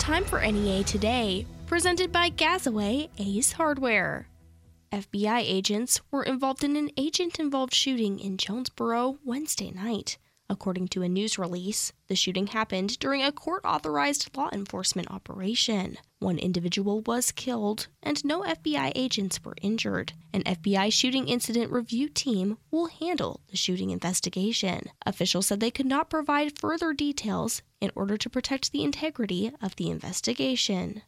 Time for NEA Today, presented by Gazaway Ace Hardware. FBI agents were involved in an agent involved shooting in Jonesboro Wednesday night. According to a news release, the shooting happened during a court authorized law enforcement operation. One individual was killed, and no FBI agents were injured. An FBI shooting incident review team will handle the shooting investigation. Officials said they could not provide further details in order to protect the integrity of the investigation.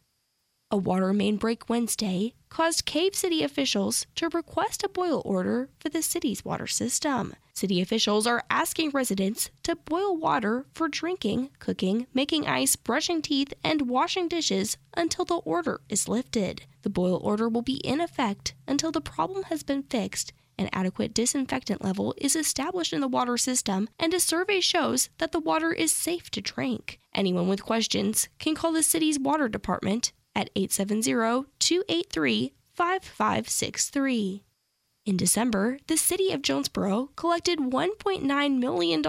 A water main break Wednesday caused Cave City officials to request a boil order for the city's water system. City officials are asking residents to boil water for drinking, cooking, making ice, brushing teeth, and washing dishes until the order is lifted. The boil order will be in effect until the problem has been fixed an adequate disinfectant level is established in the water system, and a survey shows that the water is safe to drink. Anyone with questions can call the city's water department at 870 283 5563. In December, the city of Jonesboro collected $1.9 million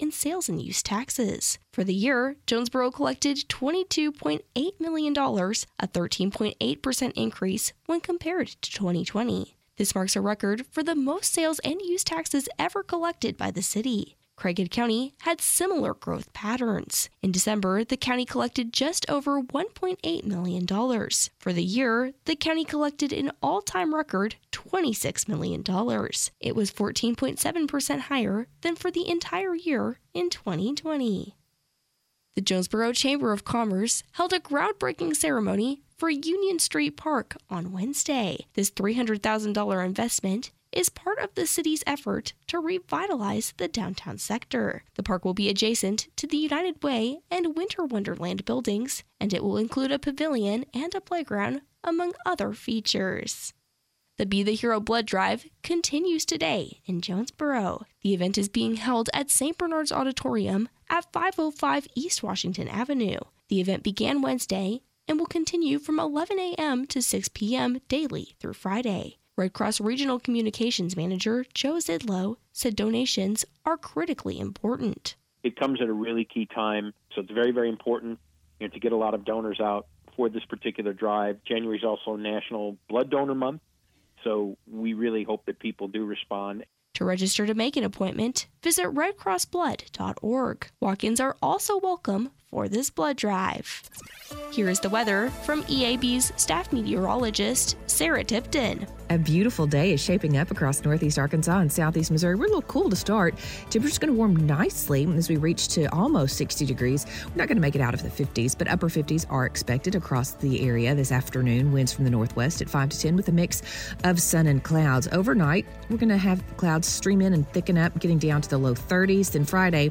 in sales and use taxes. For the year, Jonesboro collected $22.8 million, a 13.8% increase when compared to 2020. This marks a record for the most sales and use taxes ever collected by the city. Craighead County had similar growth patterns. In December, the county collected just over $1.8 million. For the year, the county collected an all time record $26 million. It was 14.7% higher than for the entire year in 2020. The Jonesboro Chamber of Commerce held a groundbreaking ceremony for Union Street Park on Wednesday. This $300,000 investment is part of the city's effort to revitalize the downtown sector. The park will be adjacent to the United Way and Winter Wonderland buildings, and it will include a pavilion and a playground, among other features. The Be the Hero Blood Drive continues today in Jonesboro. The event is being held at St. Bernard's Auditorium at 505 East Washington Avenue. The event began Wednesday and will continue from 11 a.m. to 6 p.m. daily through Friday. Red Cross Regional Communications Manager Joe Zydlo said donations are critically important. It comes at a really key time, so it's very, very important you know, to get a lot of donors out for this particular drive. January is also National Blood Donor Month, so we really hope that people do respond. To register to make an appointment, visit redcrossblood.org. Walk ins are also welcome for this blood drive. Here is the weather from EAB's staff meteorologist, Sarah Tipton. A beautiful day is shaping up across northeast Arkansas and southeast Missouri. We're a little cool to start. Temperature's going to warm nicely as we reach to almost 60 degrees. We're not going to make it out of the 50s, but upper 50s are expected across the area this afternoon. Winds from the northwest at 5 to 10 with a mix of sun and clouds. Overnight, we're going to have clouds stream in and thicken up, getting down to the low 30s. Then Friday,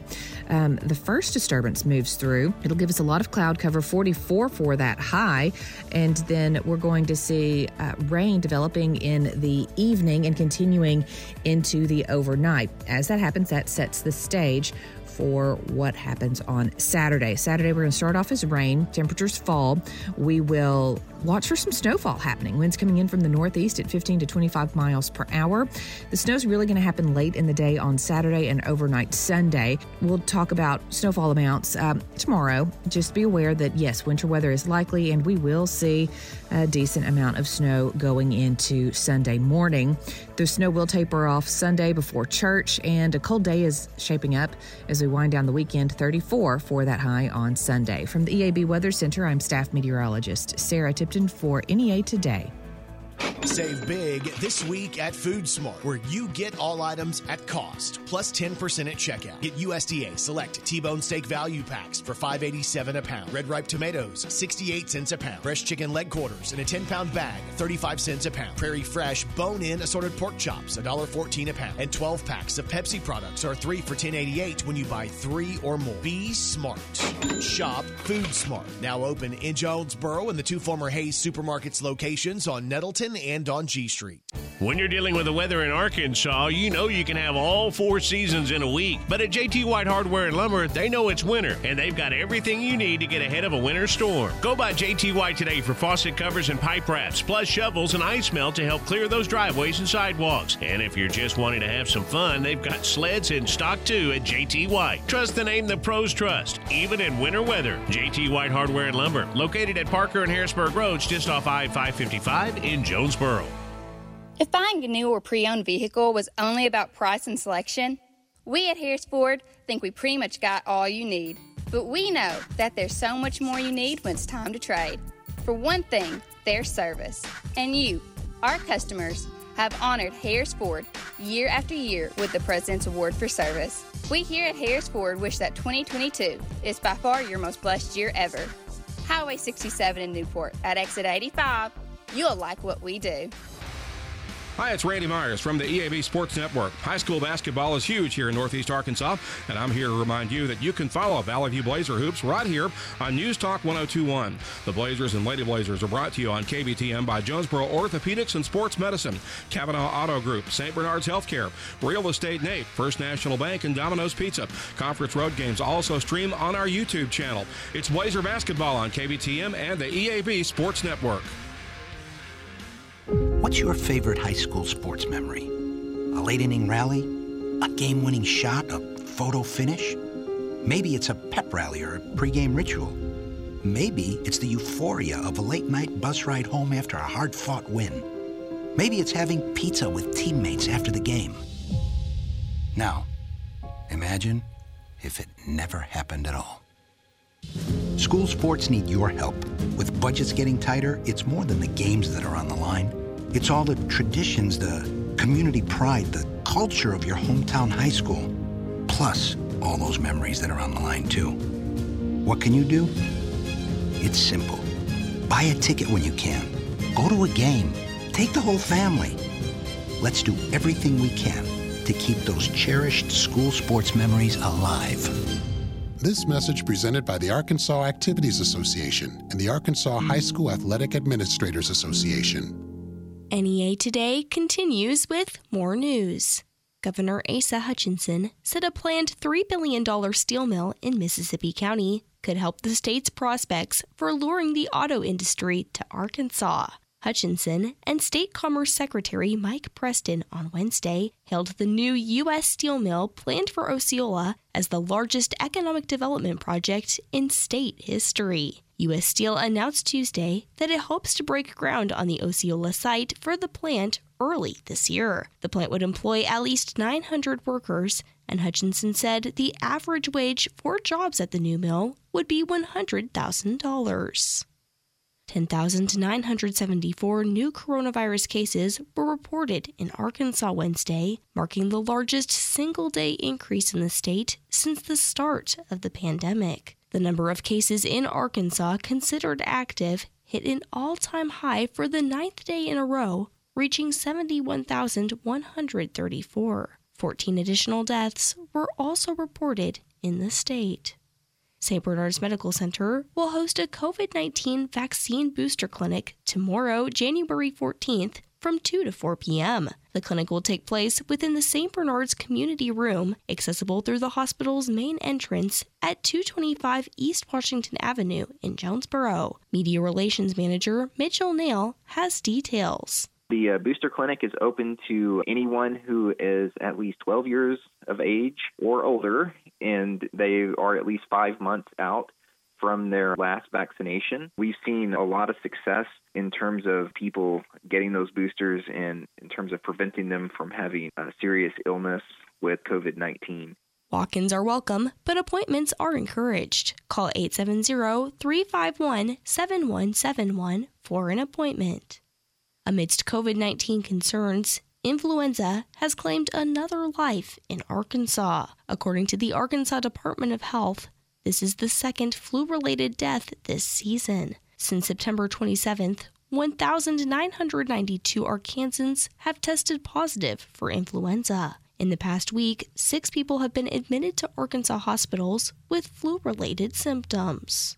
um, the first disturbance moves through. It'll give us a lot of cloud cover, 44 for that high. And then we're going to see uh, rain developing in the evening and continuing into the overnight. As that happens, that sets the stage for what happens on Saturday. Saturday, we're going to start off as rain, temperatures fall. We will watch for some snowfall happening. Winds coming in from the northeast at 15 to 25 miles per hour. The snow is really going to happen late in the day on Saturday and overnight Sunday. We'll talk about snowfall amounts um, tomorrow. Just be aware that yes, winter weather is likely, and we will see a decent amount of snow going into Sunday morning. The snow will taper off Sunday before church, and a cold day is shaping up as we wind down the weekend. 34 for that high on Sunday. From the EAB Weather Center, I'm staff meteorologist Sarah Tipton for NEA Today. Save big this week at Food Smart, where you get all items at cost plus 10% at checkout. Get USDA select T-bone steak value packs for 5.87 a pound. Red ripe tomatoes 68 cents a pound. Fresh chicken leg quarters in a 10-pound bag 35 cents a pound. Prairie Fresh bone-in assorted pork chops $1.14 a pound. And 12 packs of Pepsi products are 3 for 10.88 when you buy 3 or more. Be smart. Shop Food Smart. Now open in Jonesboro and the two former Hays supermarkets locations on Nettleton and on G Street. When you're dealing with the weather in Arkansas, you know you can have all four seasons in a week. But at JT White Hardware and Lumber, they know it's winter, and they've got everything you need to get ahead of a winter storm. Go by JT White today for faucet covers and pipe wraps, plus shovels and ice melt to help clear those driveways and sidewalks. And if you're just wanting to have some fun, they've got sleds in stock too at JT White. Trust the name the pros trust, even in winter weather. JT White Hardware and Lumber, located at Parker and Harrisburg Roads, just off I 555 in Jonesboro. If buying a new or pre owned vehicle was only about price and selection, we at Harris Ford think we pretty much got all you need. But we know that there's so much more you need when it's time to trade. For one thing, their service. And you, our customers, have honored Harris Ford year after year with the President's Award for Service. We here at Harris Ford wish that 2022 is by far your most blessed year ever. Highway 67 in Newport at exit 85. You'll like what we do. Hi, it's Randy Myers from the EAB Sports Network. High school basketball is huge here in Northeast Arkansas, and I'm here to remind you that you can follow Valley View Blazer Hoops right here on News Talk 1021. The Blazers and Lady Blazers are brought to you on KBTM by Jonesboro Orthopedics and Sports Medicine, Cavenaugh Auto Group, St. Bernard's Healthcare, Real Estate Nate, First National Bank, and Domino's Pizza. Conference Road games also stream on our YouTube channel. It's Blazer Basketball on KBTM and the EAB Sports Network. What's your favorite high school sports memory? A late inning rally? A game winning shot? A photo finish? Maybe it's a pep rally or a pregame ritual. Maybe it's the euphoria of a late night bus ride home after a hard fought win. Maybe it's having pizza with teammates after the game. Now, imagine if it never happened at all. School sports need your help. With budgets getting tighter, it's more than the games that are on the line. It's all the traditions, the community pride, the culture of your hometown high school, plus all those memories that are on the line, too. What can you do? It's simple. Buy a ticket when you can. Go to a game. Take the whole family. Let's do everything we can to keep those cherished school sports memories alive. This message presented by the Arkansas Activities Association and the Arkansas High School Athletic Administrators Association. NEA Today continues with more news. Governor Asa Hutchinson said a planned $3 billion steel mill in Mississippi County could help the state's prospects for luring the auto industry to Arkansas. Hutchinson and State Commerce Secretary Mike Preston on Wednesday hailed the new U.S. steel mill planned for Osceola as the largest economic development project in state history. U.S. Steel announced Tuesday that it hopes to break ground on the Osceola site for the plant early this year. The plant would employ at least 900 workers, and Hutchinson said the average wage for jobs at the new mill would be $100,000. 10,974 new coronavirus cases were reported in Arkansas Wednesday, marking the largest single day increase in the state since the start of the pandemic. The number of cases in Arkansas considered active hit an all time high for the ninth day in a row, reaching 71,134. 14 additional deaths were also reported in the state. St. Bernard's Medical Center will host a COVID 19 vaccine booster clinic tomorrow, January 14th, from 2 to 4 p.m. The clinic will take place within the St. Bernard's Community Room, accessible through the hospital's main entrance at 225 East Washington Avenue in Jonesboro. Media Relations Manager Mitchell Nail has details. The uh, booster clinic is open to anyone who is at least 12 years of age or older, and they are at least five months out from their last vaccination. We've seen a lot of success in terms of people getting those boosters and in terms of preventing them from having a serious illness with COVID 19. Walk ins are welcome, but appointments are encouraged. Call 870 351 7171 for an appointment. Amidst COVID 19 concerns, influenza has claimed another life in Arkansas. According to the Arkansas Department of Health, this is the second flu related death this season. Since September 27th, 1,992 Arkansans have tested positive for influenza. In the past week, six people have been admitted to Arkansas hospitals with flu related symptoms.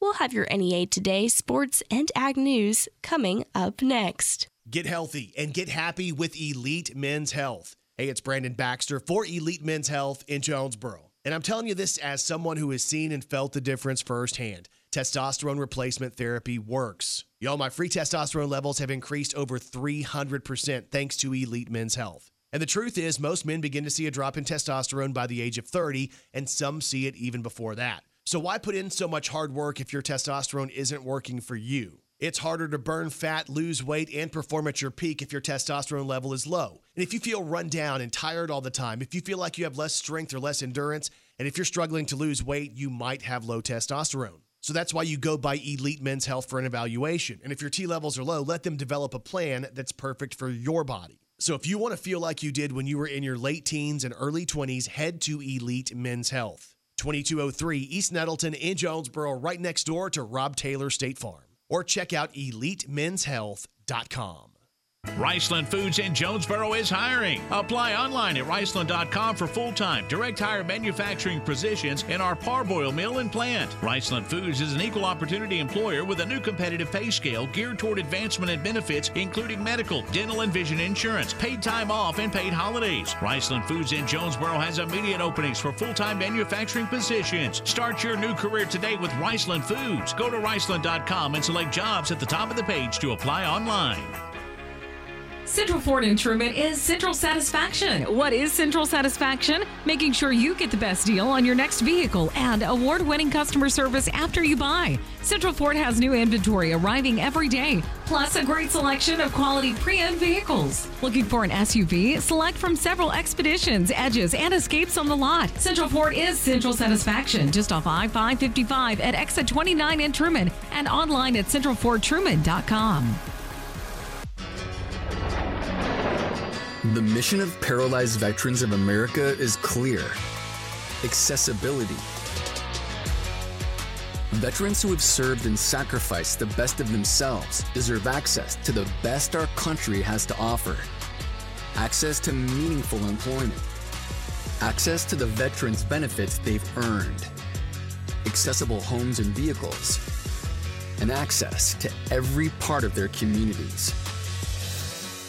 We'll have your NEA Today sports and ag news coming up next. Get healthy and get happy with Elite Men's Health. Hey, it's Brandon Baxter for Elite Men's Health in Jonesboro. And I'm telling you this as someone who has seen and felt the difference firsthand. Testosterone replacement therapy works. Y'all, my free testosterone levels have increased over 300% thanks to Elite Men's Health. And the truth is, most men begin to see a drop in testosterone by the age of 30, and some see it even before that. So, why put in so much hard work if your testosterone isn't working for you? It's harder to burn fat, lose weight, and perform at your peak if your testosterone level is low. And if you feel run down and tired all the time, if you feel like you have less strength or less endurance, and if you're struggling to lose weight, you might have low testosterone. So that's why you go by Elite Men's Health for an evaluation. And if your T levels are low, let them develop a plan that's perfect for your body. So if you want to feel like you did when you were in your late teens and early 20s, head to Elite Men's Health. 2203 East Nettleton in Jonesboro, right next door to Rob Taylor State Farm. Or check out elitemenshealth.com. Riceland Foods in Jonesboro is hiring. Apply online at riceland.com for full-time direct hire manufacturing positions in our parboil mill and plant. Riceland Foods is an equal opportunity employer with a new competitive pay scale geared toward advancement and benefits, including medical, dental, and vision insurance, paid time off, and paid holidays. Riceland Foods in Jonesboro has immediate openings for full-time manufacturing positions. Start your new career today with Riceland Foods. Go to riceland.com and select jobs at the top of the page to apply online. Central Ford in Trumann is Central Satisfaction. What is Central Satisfaction? Making sure you get the best deal on your next vehicle and award winning customer service after you buy. Central Ford has new inventory arriving every day, plus a great selection of quality pre owned vehicles. Looking for an SUV? Select from several Expeditions, Edges, and Escapes on the lot. Central Ford is Central Satisfaction, just off I 555 at exit 29 in Trumann and online at centralfordtruman.com. The mission of Paralyzed Veterans of America is clear. Accessibility. Veterans who have served and sacrificed the best of themselves deserve access to the best our country has to offer. Access to meaningful employment, access to the veterans' benefits they've earned, accessible homes and vehicles, and access to every part of their communities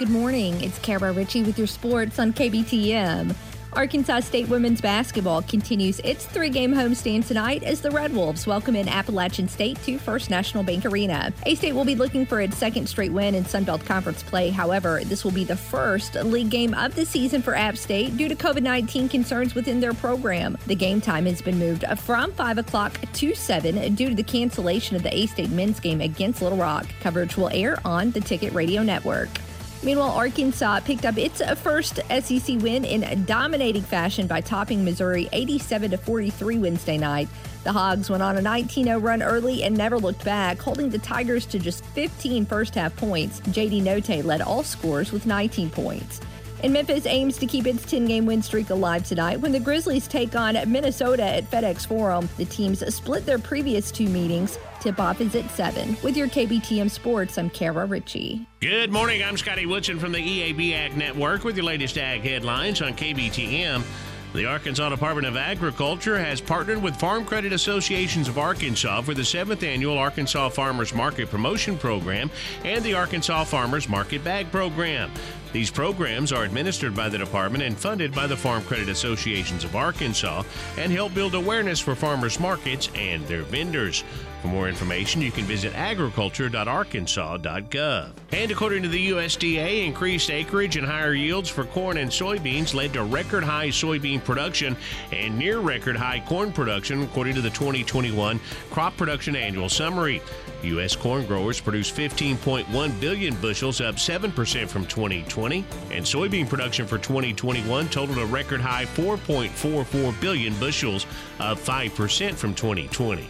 Good morning. It's Kara Ritchie with your sports on KBTM. Arkansas State women's basketball continues its three game homestand tonight as the Red Wolves welcome in Appalachian State to First National Bank Arena. A State will be looking for its second straight win in Sunbelt Conference play. However, this will be the first league game of the season for App State due to COVID 19 concerns within their program. The game time has been moved from 5 o'clock to 7 due to the cancellation of the A State men's game against Little Rock. Coverage will air on the Ticket Radio Network. Meanwhile, Arkansas picked up its first SEC win in dominating fashion by topping Missouri 87 to 43 Wednesday night. The Hogs went on a 19 0 run early and never looked back, holding the Tigers to just 15 first half points. JD Notae led all scores with 19 points. And Memphis aims to keep its 10 game win streak alive tonight when the Grizzlies take on Minnesota at FedEx Forum. The teams split their previous two meetings. Tip off is at 7. With your KBTM Sports, I'm Kara Ritchie. Good morning. I'm Scotty Woodson from the EAB Ag Network with your latest ag headlines on KBTM. The Arkansas Department of Agriculture has partnered with Farm Credit Associations of Arkansas for the seventh annual Arkansas Farmers Market Promotion Program and the Arkansas Farmers Market Bag Program. These programs are administered by the department and funded by the Farm Credit Associations of Arkansas and help build awareness for farmers markets and their vendors. For more information, you can visit agriculture.arkansas.gov. And according to the USDA, increased acreage and higher yields for corn and soybeans led to record high soybean production and near record high corn production, according to the 2021 Crop Production Annual Summary. U.S. corn growers produced 15.1 billion bushels, up 7% from 2020, and soybean production for 2021 totaled a record high 4.44 billion bushels, up 5% from 2020.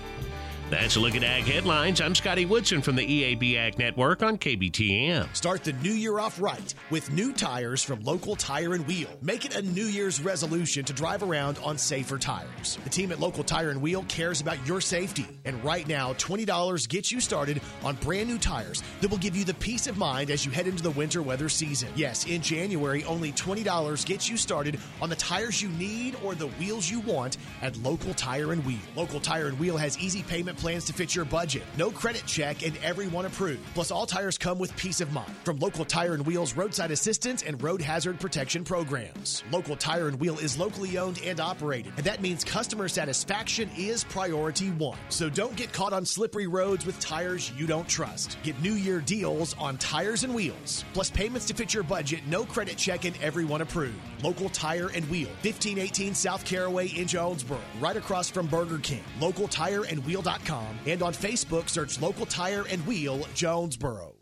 That's a look at Ag headlines. I'm Scotty Woodson from the EAB Ag Network on KBTM. Start the new year off right with new tires from Local Tire and Wheel. Make it a New Year's resolution to drive around on safer tires. The team at Local Tire and Wheel cares about your safety. And right now, $20 gets you started on brand new tires that will give you the peace of mind as you head into the winter weather season. Yes, in January, only $20 gets you started on the tires you need or the wheels you want at Local Tire and Wheel. Local Tire and Wheel has easy payment plans to fit your budget, no credit check, and everyone approved. Plus, all tires come with peace of mind from Local Tire and Wheel's roadside assistance and road hazard protection programs. Local Tire and Wheel is locally owned and operated, and that means customer satisfaction is priority one. So don't get caught on slippery roads with tires you don't trust. Get New Year deals on tires and wheels, plus payments to fit your budget, no credit check, and everyone approved. Local Tire and Wheel, 1518 South Caraway in Jonesboro, right across from Burger King. LocalTireandWheel.com and on Facebook, search Local Tire and Wheel Jonesboro.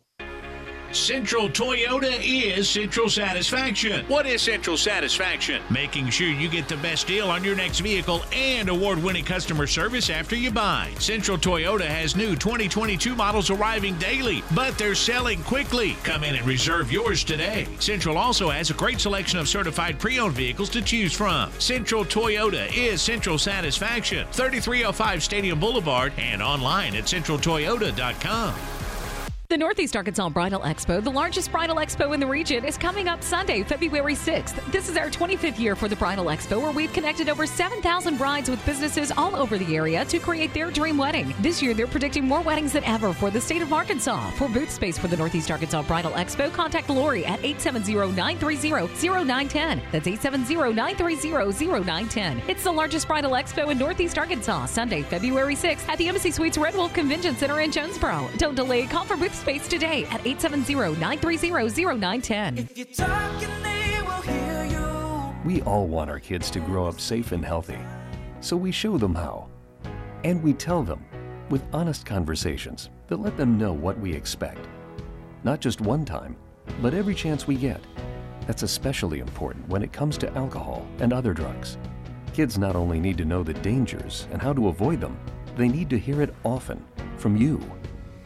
Central Toyota is Central Satisfaction. What is Central Satisfaction? Making sure you get the best deal on your next vehicle and award winning customer service after you buy. Central Toyota has new 2022 models arriving daily, but they're selling quickly. Come in and reserve yours today. Central also has a great selection of certified pre owned vehicles to choose from. Central Toyota is Central Satisfaction, 3305 Stadium Boulevard, and online at centraltoyota.com. The Northeast Arkansas Bridal Expo, the largest bridal expo in the region, is coming up Sunday, February 6th. This is our 25th year for the Bridal Expo, where we've connected over 7,000 brides with businesses all over the area to create their dream wedding. This year, they're predicting more weddings than ever for the state of Arkansas. For booth space for the Northeast Arkansas Bridal Expo, contact Lori at 870-930-0910. That's 870-930-0910. It's the largest bridal expo in Northeast Arkansas, Sunday, February 6th at the Embassy Suites Red Wolf Convention Center in Jonesboro. Don't delay. Call for booth space today at 870-930-0910. We all want our kids to grow up safe and healthy, so we show them how. And we tell them with honest conversations that let them know what we expect. Not just one time, but every chance we get. That's especially important when it comes to alcohol and other drugs. Kids not only need to know the dangers and how to avoid them, they need to hear it often from you.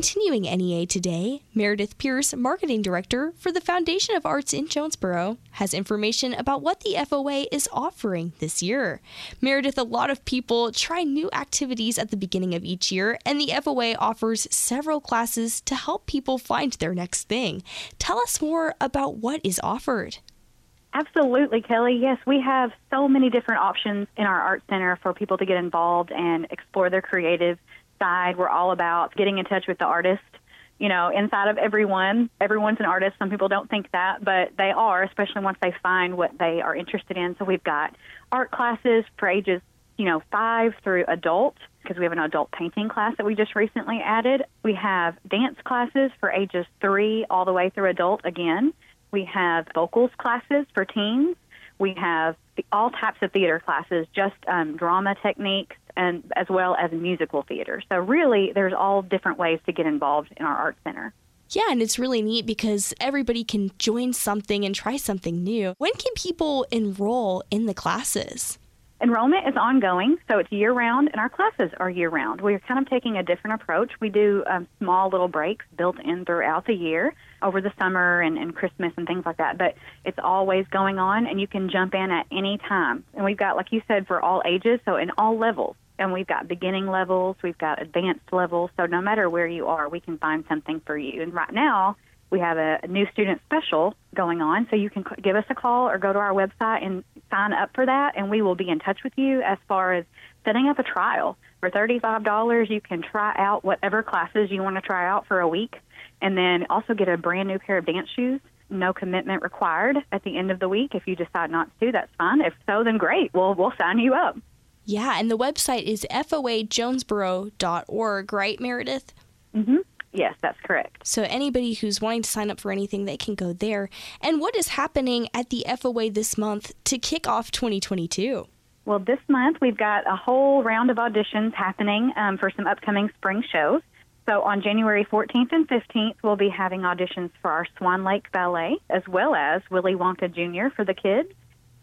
Continuing NEA today, Meredith Pierce, Marketing Director for the Foundation of Arts in Jonesboro, has information about what the FOA is offering this year. Meredith, a lot of people try new activities at the beginning of each year, and the FOA offers several classes to help people find their next thing. Tell us more about what is offered. Absolutely, Kelly. Yes, we have so many different options in our art center for people to get involved and explore their creative side. We're all about getting in touch with the artist. You know, inside of everyone, everyone's an artist. Some people don't think that, but they are, especially once they find what they are interested in. So we've got art classes for ages, you know, five through adult, because we have an adult painting class that we just recently added. We have dance classes for ages three all the way through adult again. We have vocals classes for teens. We have all types of theater classes, just um, drama techniques, and as well as musical theater. So really, there's all different ways to get involved in our art center. Yeah, and it's really neat because everybody can join something and try something new. When can people enroll in the classes? Enrollment is ongoing, so it's year round, and our classes are year round. We're kind of taking a different approach. We do um, small little breaks built in throughout the year over the summer and, and Christmas and things like that, but it's always going on, and you can jump in at any time. And we've got, like you said, for all ages, so in all levels. And we've got beginning levels, we've got advanced levels, so no matter where you are, we can find something for you. And right now, we have a, new student special going on, so you can give us a call or go to our website and sign up for that, and we will be in touch with you as far as setting up a trial. For $35, you can try out whatever classes you want to try out for a week, and then also get a brand new pair of dance shoes. No commitment required at the end of the week. If you decide not to, that's fine. If so, then great. We'll we'll sign you up. Yeah, and the website is foajonesboro.org, right, Meredith? Mm-hmm. Yes, that's correct. So anybody who's wanting to sign up for anything, they can go there. And what is happening at the FOA this month to kick off 2022? Well, this month we've got a whole round of auditions happening um, for some upcoming spring shows. So on January 14th and 15th, we'll be having auditions for our Swan Lake Ballet, as well as Willy Wonka Jr. for the kids.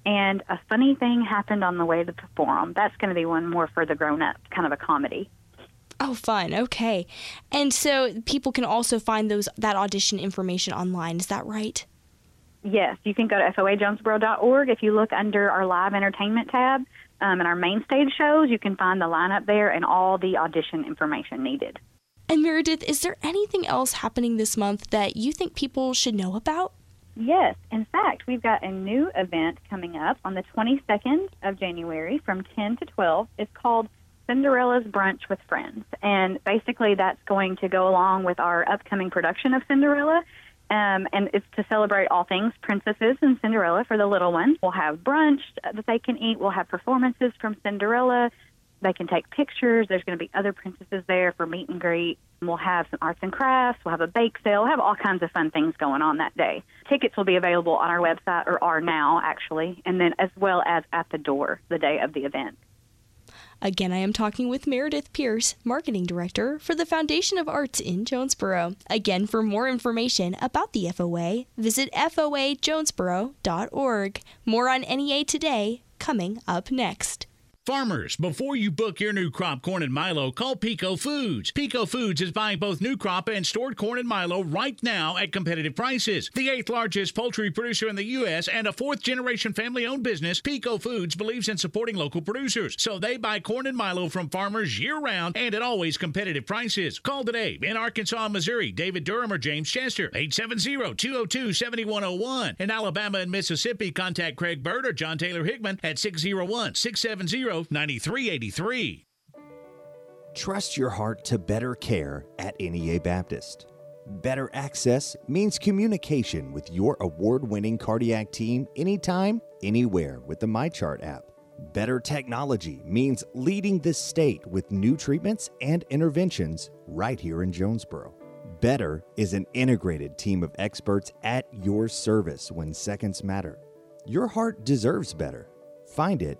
And a funny thing happened on the way to the forum. That's going to be one more for the grown up, kind of a comedy. Oh, fun. Okay. And so people can also find those that audition information online. Is that right? Yes, you can go to foajonesboro.org. If you look under our live entertainment tab um, and our main stage shows, you can find the lineup there and all the audition information needed. And Meredith, is there anything else happening this month that you think people should know about? Yes, in fact, we've got a new event coming up on the 22nd of January from 10 to 12. It's called Cinderella's Brunch with Friends. And basically, that's going to go along with our upcoming production of Cinderella. Um, and it's to celebrate all things princesses and Cinderella for the little ones. We'll have brunch that they can eat. We'll have performances from Cinderella. They can take pictures. There's going to be other princesses there for meet and greet. We'll have some arts and crafts. We'll have a bake sale. We'll have all kinds of fun things going on that day. Tickets will be available on our website, or are now actually, and then as well as at the door the day of the event. Again, I am talking with Meredith Pierce, Marketing Director for the Foundation of Arts in Jonesboro. Again, for more information about the FOA, visit foajonesboro.org. More on NEA today, coming up next. Farmers, before you book your new crop corn and Milo, call Peco Foods. Peco Foods is buying both new crop and stored corn and Milo right now at competitive prices. The eighth largest poultry producer in the U.S. and a fourth generation family owned business, Peco Foods believes in supporting local producers. So they buy corn and Milo from farmers year round and at always competitive prices. Call today in Arkansas Missouri, David Durham or James Chester, 870 202 7101. In Alabama and Mississippi, contact Craig Bird or John Taylor Hickman at 601 670 9383. Trust your heart to better care at NEA Baptist. Better access means communication with your award winning cardiac team anytime, anywhere with the MyChart app. Better technology means leading the state with new treatments and interventions right here in Jonesboro. Better is an integrated team of experts at your service when seconds matter. Your heart deserves better. Find it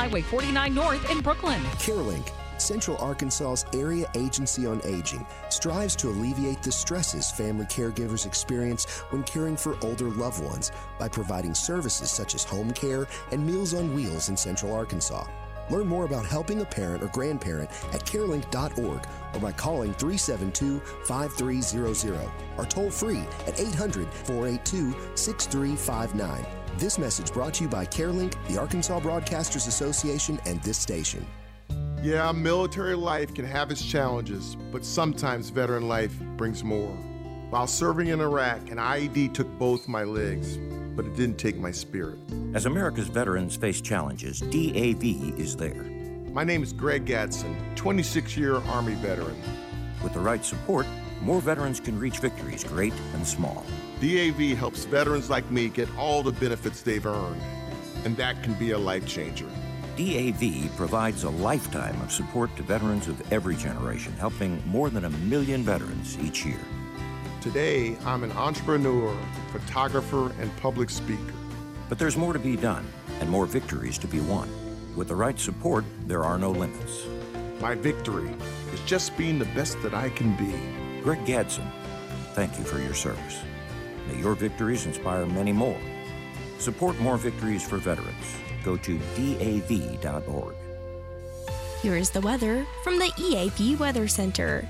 Highway 49 North in Brookland. CareLink, Central Arkansas's area agency on aging, strives to alleviate the stresses family caregivers experience when caring for older loved ones by providing services such as home care and Meals on Wheels in Central Arkansas. Learn more about helping a parent or grandparent at carelink.org or by calling 372 5300 or toll free at 800 482 6359. This message brought to you by CareLink, the Arkansas Broadcasters Association, and this station. Yeah, military life can have its challenges, but sometimes veteran life brings more. While serving in Iraq, an IED took both my legs, but it didn't take my spirit. As America's veterans face challenges, DAV is there. My name is Greg Gadsden, 26 year Army veteran. With the right support, more veterans can reach victories great and small. DAV helps veterans like me get all the benefits they've earned, and that can be a life changer. DAV provides a lifetime of support to veterans of every generation, helping more than a million veterans each year. Today, I'm an entrepreneur, photographer, and public speaker. But there's more to be done and more victories to be won. With the right support, there are no limits. My victory is just being the best that I can be. Greg Gadsden, thank you for your service. May your victories inspire many more. Support more victories for veterans. Go to DAV.org. Here is the weather from the EAB Weather Center.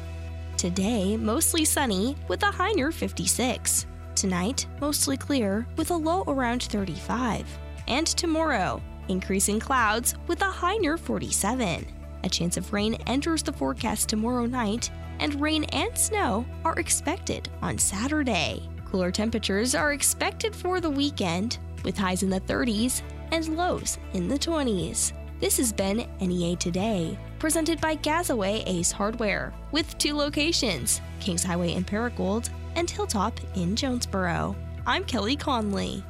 Today, mostly sunny with a high near 56. Tonight, mostly clear with a low around 35. And tomorrow, increasing clouds with a high near 47. A chance of rain enters the forecast tomorrow night, and rain and snow are expected on Saturday. Cooler temperatures are expected for the weekend, with highs in the 30s and lows in the 20s. This has been NEA Today, presented by Gazaway Ace Hardware, with two locations Kings Highway in Paragould and Hilltop in Jonesboro. I'm Kelly Conley.